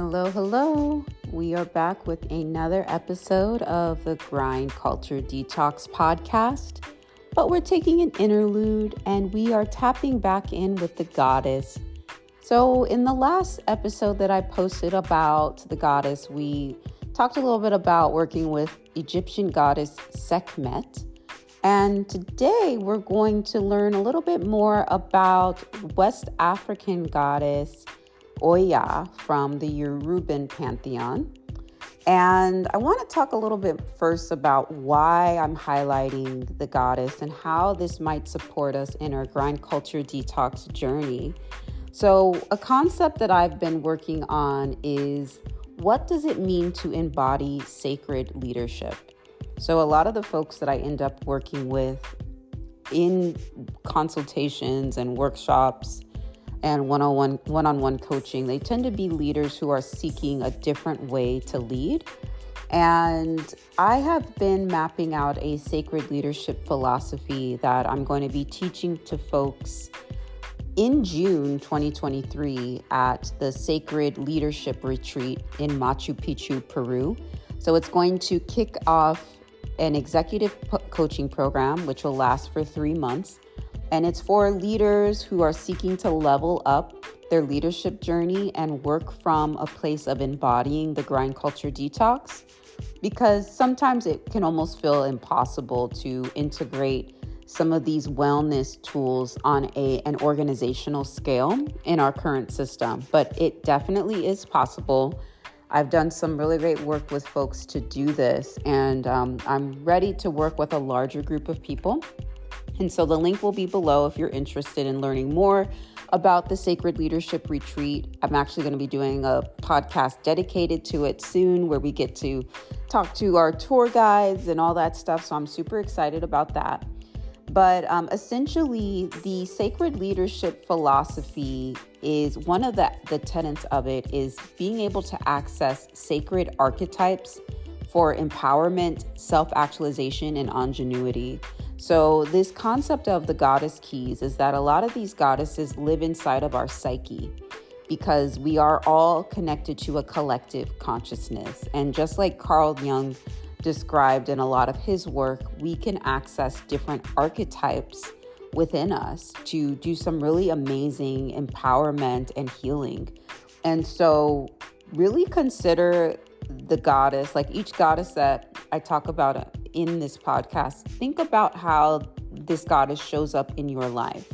Hello, hello. We are back with another episode of the Grind Culture Detox podcast. But we're taking an interlude and we are tapping back in with the goddess. So, in the last episode that I posted about the goddess, we talked a little bit about working with Egyptian goddess Sekhmet. And today we're going to learn a little bit more about West African goddess Oya from the Yoruban pantheon. And I want to talk a little bit first about why I'm highlighting the goddess and how this might support us in our grind culture detox journey. So, a concept that I've been working on is what does it mean to embody sacred leadership? So, a lot of the folks that I end up working with in consultations and workshops and one-on-one one-on-one coaching. They tend to be leaders who are seeking a different way to lead. And i have been mapping out a sacred leadership philosophy that i'm going to be teaching to folks in june 2023 at the sacred leadership retreat in machu picchu peru. So it's going to kick off an executive coaching program which will last for three months and it's for leaders who are seeking to level up their leadership journey and work from a place of embodying the grind culture detox because sometimes it can almost feel impossible to integrate some of these wellness tools on a an organizational scale in our current system. But it definitely is possible. I've done some really great work with folks to do this and um, i'm ready to work with a larger group of people and so the link will be below if you're interested in learning more about the Sacred Leadership Retreat. I'm actually going to be doing a podcast dedicated to it soon where we get to talk to our tour guides and all that stuff. So I'm super excited about that. But um, essentially, the sacred leadership philosophy is one of the, the tenets of it is being able to access sacred archetypes for empowerment, self actualization, and ingenuity. So, this concept of the goddess keys is that a lot of these goddesses live inside of our psyche because we are all connected to a collective consciousness. And just like Carl Jung described in a lot of his work, we can access different archetypes within us to do some really amazing empowerment and healing. And so, really consider the goddess, like each goddess that I talk about in this podcast, think about how this goddess shows up in your life.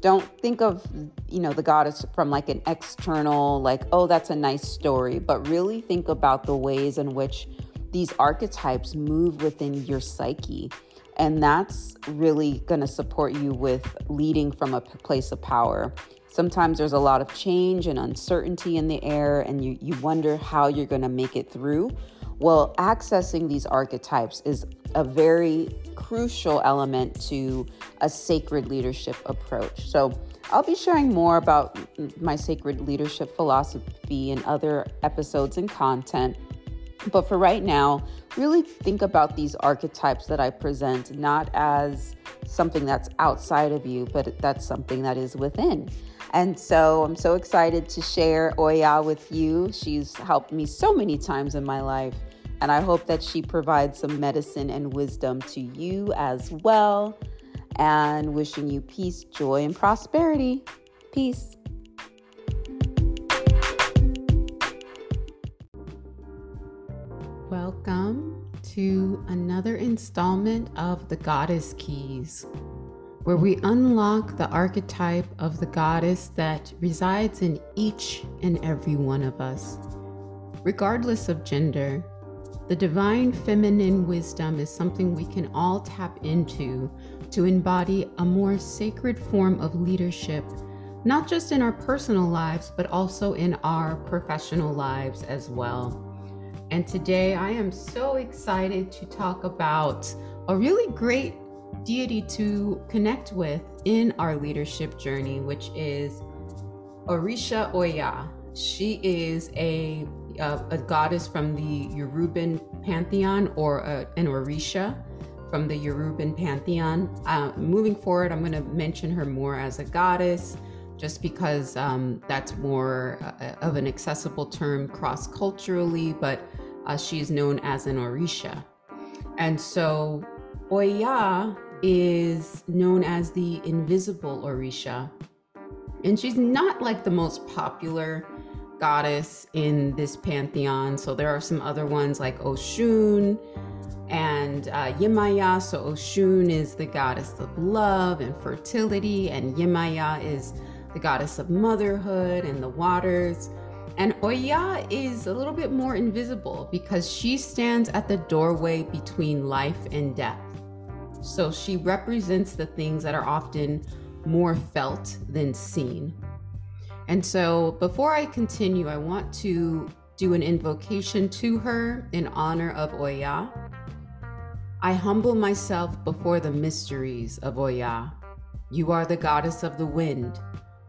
Don't think of, you know, the goddess from like an external, like, oh, that's a nice story, but really think about the ways in which these archetypes move within your psyche. And that's really going to support you with leading from a place of power. Sometimes there's a lot of change and uncertainty in the air, and you, you wonder how you're going to make it through. Well, accessing these archetypes is a very crucial element to a sacred leadership approach. So, I'll be sharing more about my sacred leadership philosophy in other episodes and content. But for right now, really think about these archetypes that I present not as something that's outside of you, but that's something that is within. And so I'm so excited to share Oya with you. She's helped me so many times in my life. And I hope that she provides some medicine and wisdom to you as well. And wishing you peace, joy, and prosperity. Peace. Welcome to another installment of the Goddess Keys where we unlock the archetype of the goddess that resides in each and every one of us. Regardless of gender, the divine feminine wisdom is something we can all tap into to embody a more sacred form of leadership, not just in our personal lives, but also in our professional lives as well. And today I am so excited to talk about a really great deity to connect with in our leadership journey, which is Orisha Oya. She is a, a, a goddess from the Yoruban pantheon or a, an Orisha from the Yoruban pantheon. Uh, moving forward, I'm going to mention her more as a goddess just because um, that's more uh, of an accessible term cross culturally, but uh, she is known as an Orisha. And so Oya is known as the invisible Orisha. And she's not like the most popular goddess in this pantheon. So there are some other ones like Oshun and uh, Yemaya. So Oshun is the goddess of love and fertility, and Yemaya is the goddess of motherhood and the waters. And Oya is a little bit more invisible because she stands at the doorway between life and death. So she represents the things that are often more felt than seen. And so before I continue, I want to do an invocation to her in honor of Oya. I humble myself before the mysteries of Oya. You are the goddess of the wind.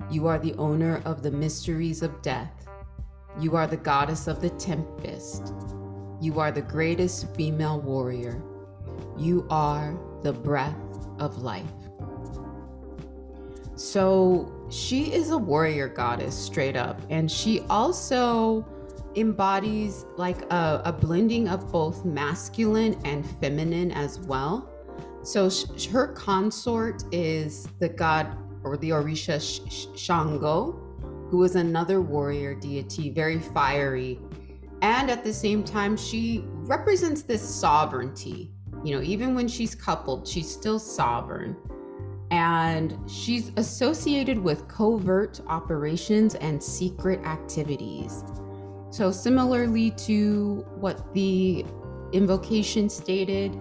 You are the owner of the mysteries of death. You are the goddess of the tempest. You are the greatest female warrior. You are the breath of life. So she is a warrior goddess, straight up. And she also embodies like a, a blending of both masculine and feminine as well. So sh- her consort is the god or the Orisha sh- Shango, who is another warrior deity, very fiery. And at the same time, she represents this sovereignty. You know, even when she's coupled, she's still sovereign and she's associated with covert operations and secret activities. So, similarly to what the invocation stated,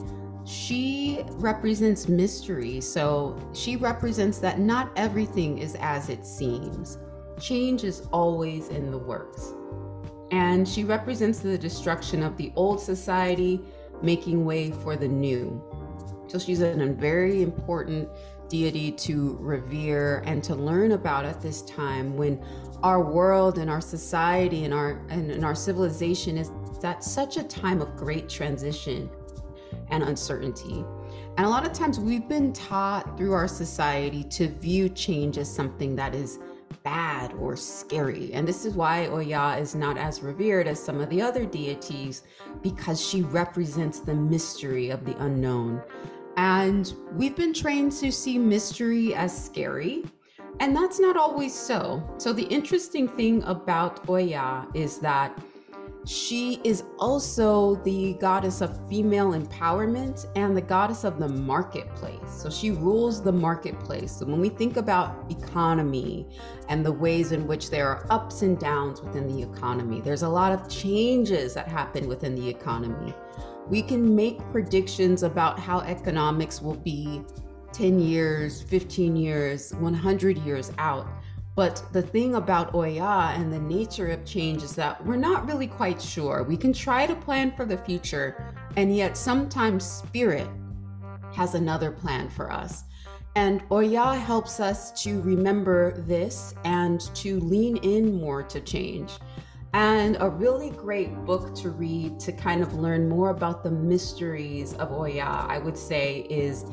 she represents mystery. So, she represents that not everything is as it seems. Change is always in the works. And she represents the destruction of the old society, making way for the new. So, she's a very important deity to revere and to learn about at this time when our world and our society and our and, and our civilization is at such a time of great transition and uncertainty. And a lot of times we've been taught through our society to view change as something that is bad or scary. And this is why Oya is not as revered as some of the other deities because she represents the mystery of the unknown. And we've been trained to see mystery as scary, and that's not always so. So, the interesting thing about Oya is that she is also the goddess of female empowerment and the goddess of the marketplace. So she rules the marketplace. So when we think about economy and the ways in which there are ups and downs within the economy, there's a lot of changes that happen within the economy we can make predictions about how economics will be 10 years, 15 years, 100 years out. But the thing about Oya and the nature of change is that we're not really quite sure. We can try to plan for the future, and yet sometimes spirit has another plan for us. And Oya helps us to remember this and to lean in more to change. And a really great book to read to kind of learn more about the mysteries of Oya, I would say, is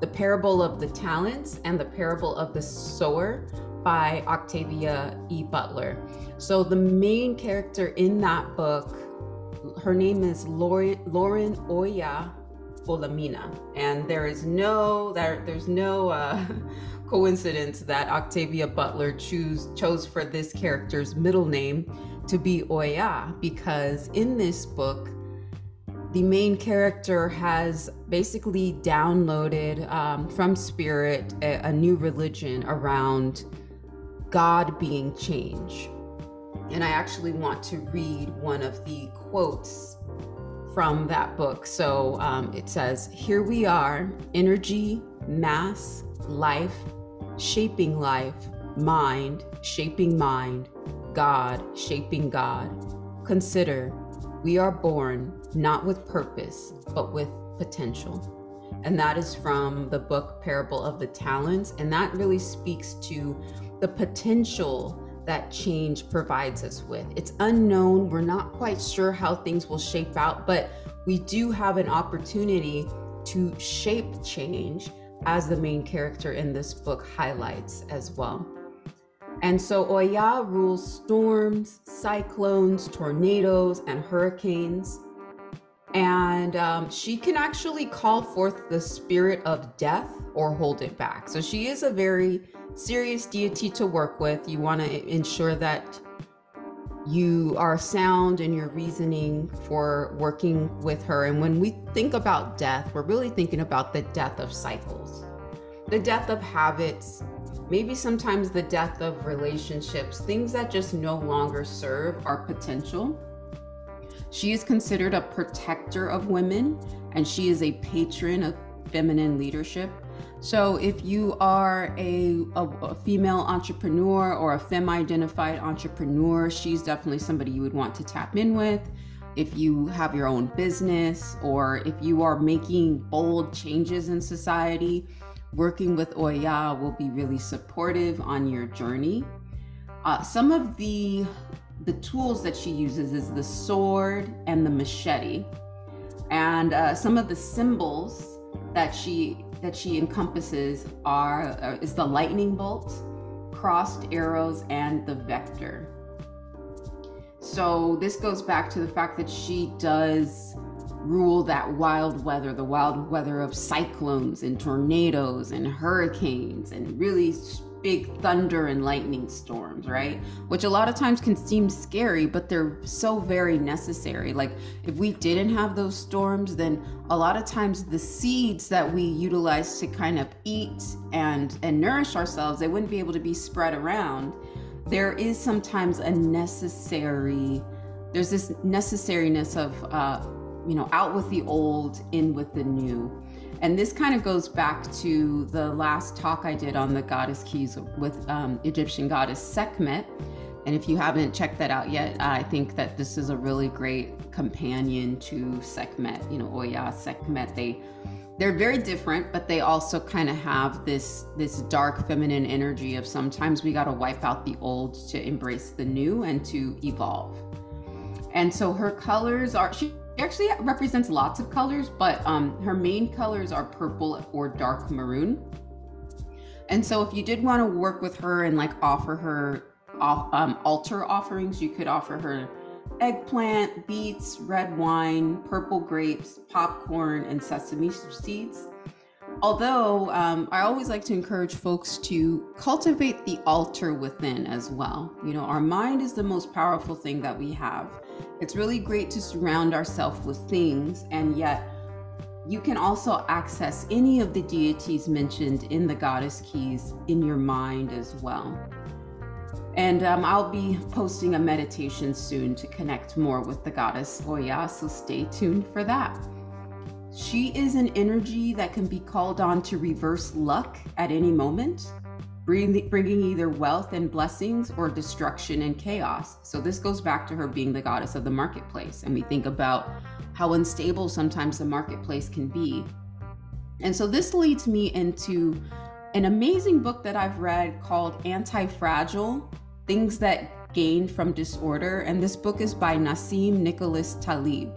The Parable of the Talents and The Parable of the Sower by Octavia E. Butler. So, the main character in that book, her name is Lauren, Lauren Oya Olamina. And there is no, there, there's no, uh, coincidence that Octavia Butler choose, chose for this character's middle name to be Oya because in this book, the main character has basically downloaded um, from Spirit a, a new religion around God being change. And I actually want to read one of the quotes from that book. So um, it says, Here we are, energy, mass, life, shaping life, mind, shaping mind, God shaping God. Consider, we are born not with purpose, but with potential. And that is from the book Parable of the Talents. And that really speaks to the potential that change provides us with. It's unknown. We're not quite sure how things will shape out, but we do have an opportunity to shape change as the main character in this book highlights as well. And so Oya rules storms, cyclones, tornadoes, and hurricanes. And um, she can actually call forth the spirit of death or hold it back. So she is a very serious deity to work with. You want to ensure that you are sound in your reasoning for working with her. And when we think about death, we're really thinking about the death of cycles, the death of habits, maybe sometimes the death of relationships, things that just no longer serve our potential. She is considered a protector of women and she is a patron of feminine leadership. So, if you are a, a, a female entrepreneur or a femme identified entrepreneur, she's definitely somebody you would want to tap in with. If you have your own business or if you are making bold changes in society, working with Oya will be really supportive on your journey. Uh, some of the the tools that she uses is the sword and the machete, and uh, some of the symbols that she that she encompasses are uh, is the lightning bolt, crossed arrows, and the vector. So this goes back to the fact that she does rule that wild weather, the wild weather of cyclones and tornadoes and hurricanes and really big thunder and lightning storms, right? Which a lot of times can seem scary, but they're so very necessary. Like if we didn't have those storms, then a lot of times the seeds that we utilize to kind of eat and and nourish ourselves, they wouldn't be able to be spread around. There is sometimes a necessary there's this necessariness of uh, you know, out with the old, in with the new. And this kind of goes back to the last talk I did on the goddess keys with um, Egyptian goddess Sekhmet. And if you haven't checked that out yet, I think that this is a really great companion to Sekhmet. You know, Oya, Sekhmet, they they're very different, but they also kind of have this this dark feminine energy of sometimes we got to wipe out the old to embrace the new and to evolve. And so her colors are she actually represents lots of colors, but um, her main colors are purple or dark maroon. And so if you did want to work with her and like offer her um, altar offerings, you could offer her eggplant, beets, red wine, purple grapes, popcorn, and sesame seeds. Although um, I always like to encourage folks to cultivate the altar within as well. You know, our mind is the most powerful thing that we have. It's really great to surround ourselves with things, and yet you can also access any of the deities mentioned in the goddess keys in your mind as well. And um, I'll be posting a meditation soon to connect more with the goddess Oya, so stay tuned for that. She is an energy that can be called on to reverse luck at any moment bringing either wealth and blessings or destruction and chaos. So this goes back to her being the goddess of the marketplace. And we think about how unstable sometimes the marketplace can be. And so this leads me into an amazing book that I've read called Anti Fragile Things That Gain from Disorder. And this book is by Nassim Nicholas Taleb.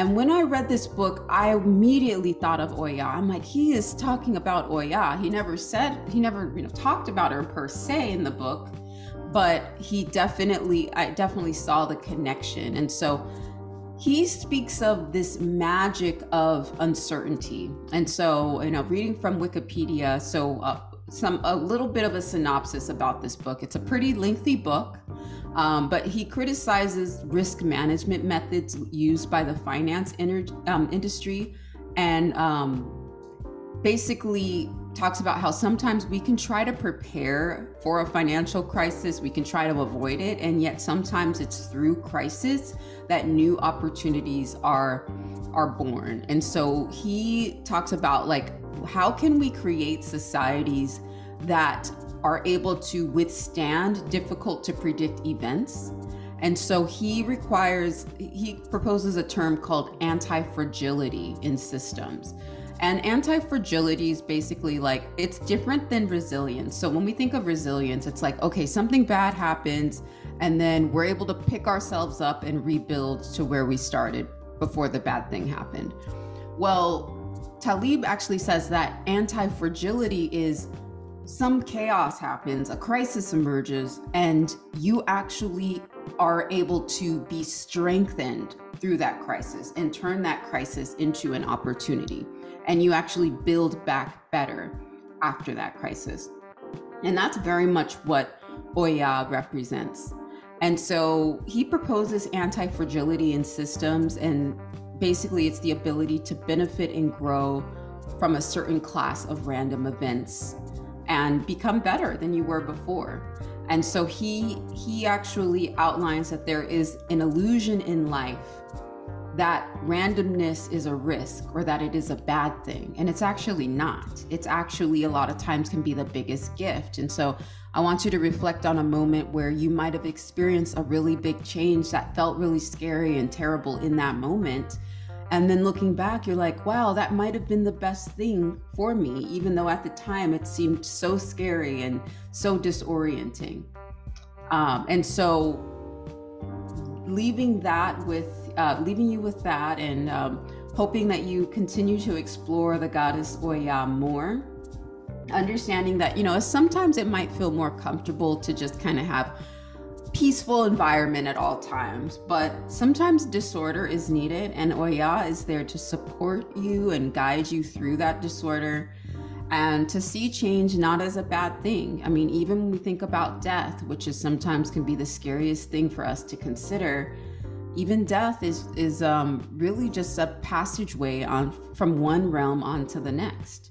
And when I read this book, I immediately thought of Oya. I'm like, he is talking about Oya. He never said, he never, you know, talked about her per se in the book, but he definitely, I definitely saw the connection. And so he speaks of this magic of uncertainty. And so, you know, reading from Wikipedia, so uh, some a little bit of a synopsis about this book. It's a pretty lengthy book. Um, but he criticizes risk management methods used by the finance um, industry and um, basically talks about how sometimes we can try to prepare for a financial crisis, we can try to avoid it, and yet sometimes it's through crisis that new opportunities are are born. And so he talks about like how can we create societies that are able to withstand difficult to predict events. And so he requires, he proposes a term called anti fragility in systems. And anti fragility is basically like it's different than resilience. So when we think of resilience, it's like, okay, something bad happens, and then we're able to pick ourselves up and rebuild to where we started before the bad thing happened. Well, Taleb actually says that anti fragility is some chaos happens, a crisis emerges, and you actually are able to be strengthened through that crisis and turn that crisis into an opportunity. And you actually build back better after that crisis. And that's very much what Oya represents. And so he proposes anti fragility in systems, and basically, it's the ability to benefit and grow from a certain class of random events and become better than you were before. And so he he actually outlines that there is an illusion in life that randomness is a risk or that it is a bad thing. And it's actually not. It's actually a lot of times can be the biggest gift. And so I want you to reflect on a moment where you might have experienced a really big change that felt really scary and terrible in that moment. And then looking back, you're like, wow, that might have been the best thing for me, even though at the time it seemed so scary and so disorienting. Um, and so, leaving that with, uh, leaving you with that, and um, hoping that you continue to explore the goddess Oya more understanding that you know sometimes it might feel more comfortable to just kind of have peaceful environment at all times but sometimes disorder is needed and oya is there to support you and guide you through that disorder and to see change not as a bad thing. I mean even when we think about death which is sometimes can be the scariest thing for us to consider even death is is um, really just a passageway on from one realm onto the next.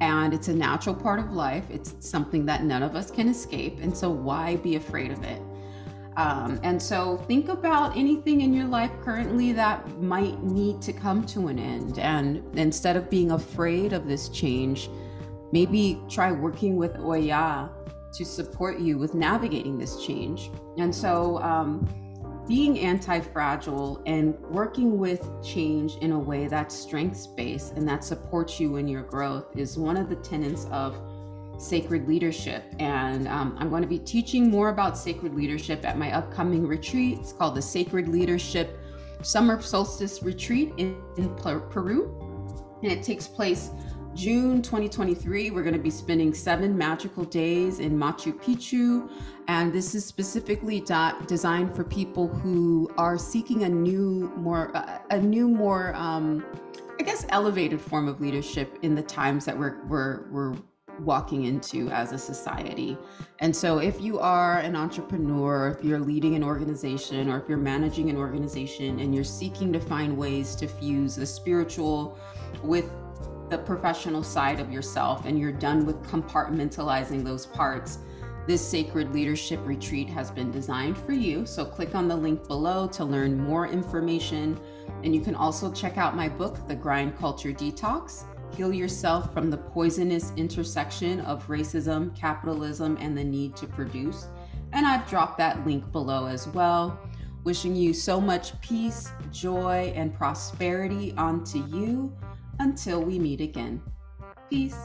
And it's a natural part of life. It's something that none of us can escape and so why be afraid of it um, and so think about anything in your life currently that might need to come to an end. And instead of being afraid of this change maybe try working with oya to support you with navigating this change. And so um, being anti fragile and working with change in a way that's strengths based and that supports you in your growth is one of the tenets of sacred leadership. And um, I'm going to be teaching more about sacred leadership at my upcoming retreat. It's called the Sacred Leadership Summer Solstice Retreat in, in Peru. And it takes place June 2023, we're going to be spending seven magical days in Machu Picchu. And this is specifically designed for people who are seeking a new, more, a new, more, um, I guess, elevated form of leadership in the times that we're, we're, we're walking into as a society. And so, if you are an entrepreneur, if you're leading an organization, or if you're managing an organization and you're seeking to find ways to fuse the spiritual with the professional side of yourself and you're done with compartmentalizing those parts, this sacred leadership retreat has been designed for you. So click on the link below to learn more information. And you can also check out my book, The Grind Culture Detox Heal Yourself from the Poisonous Intersection of Racism, Capitalism, and the Need to Produce. And I've dropped that link below as well. Wishing you so much peace, joy, and prosperity onto you until we meet again. Peace.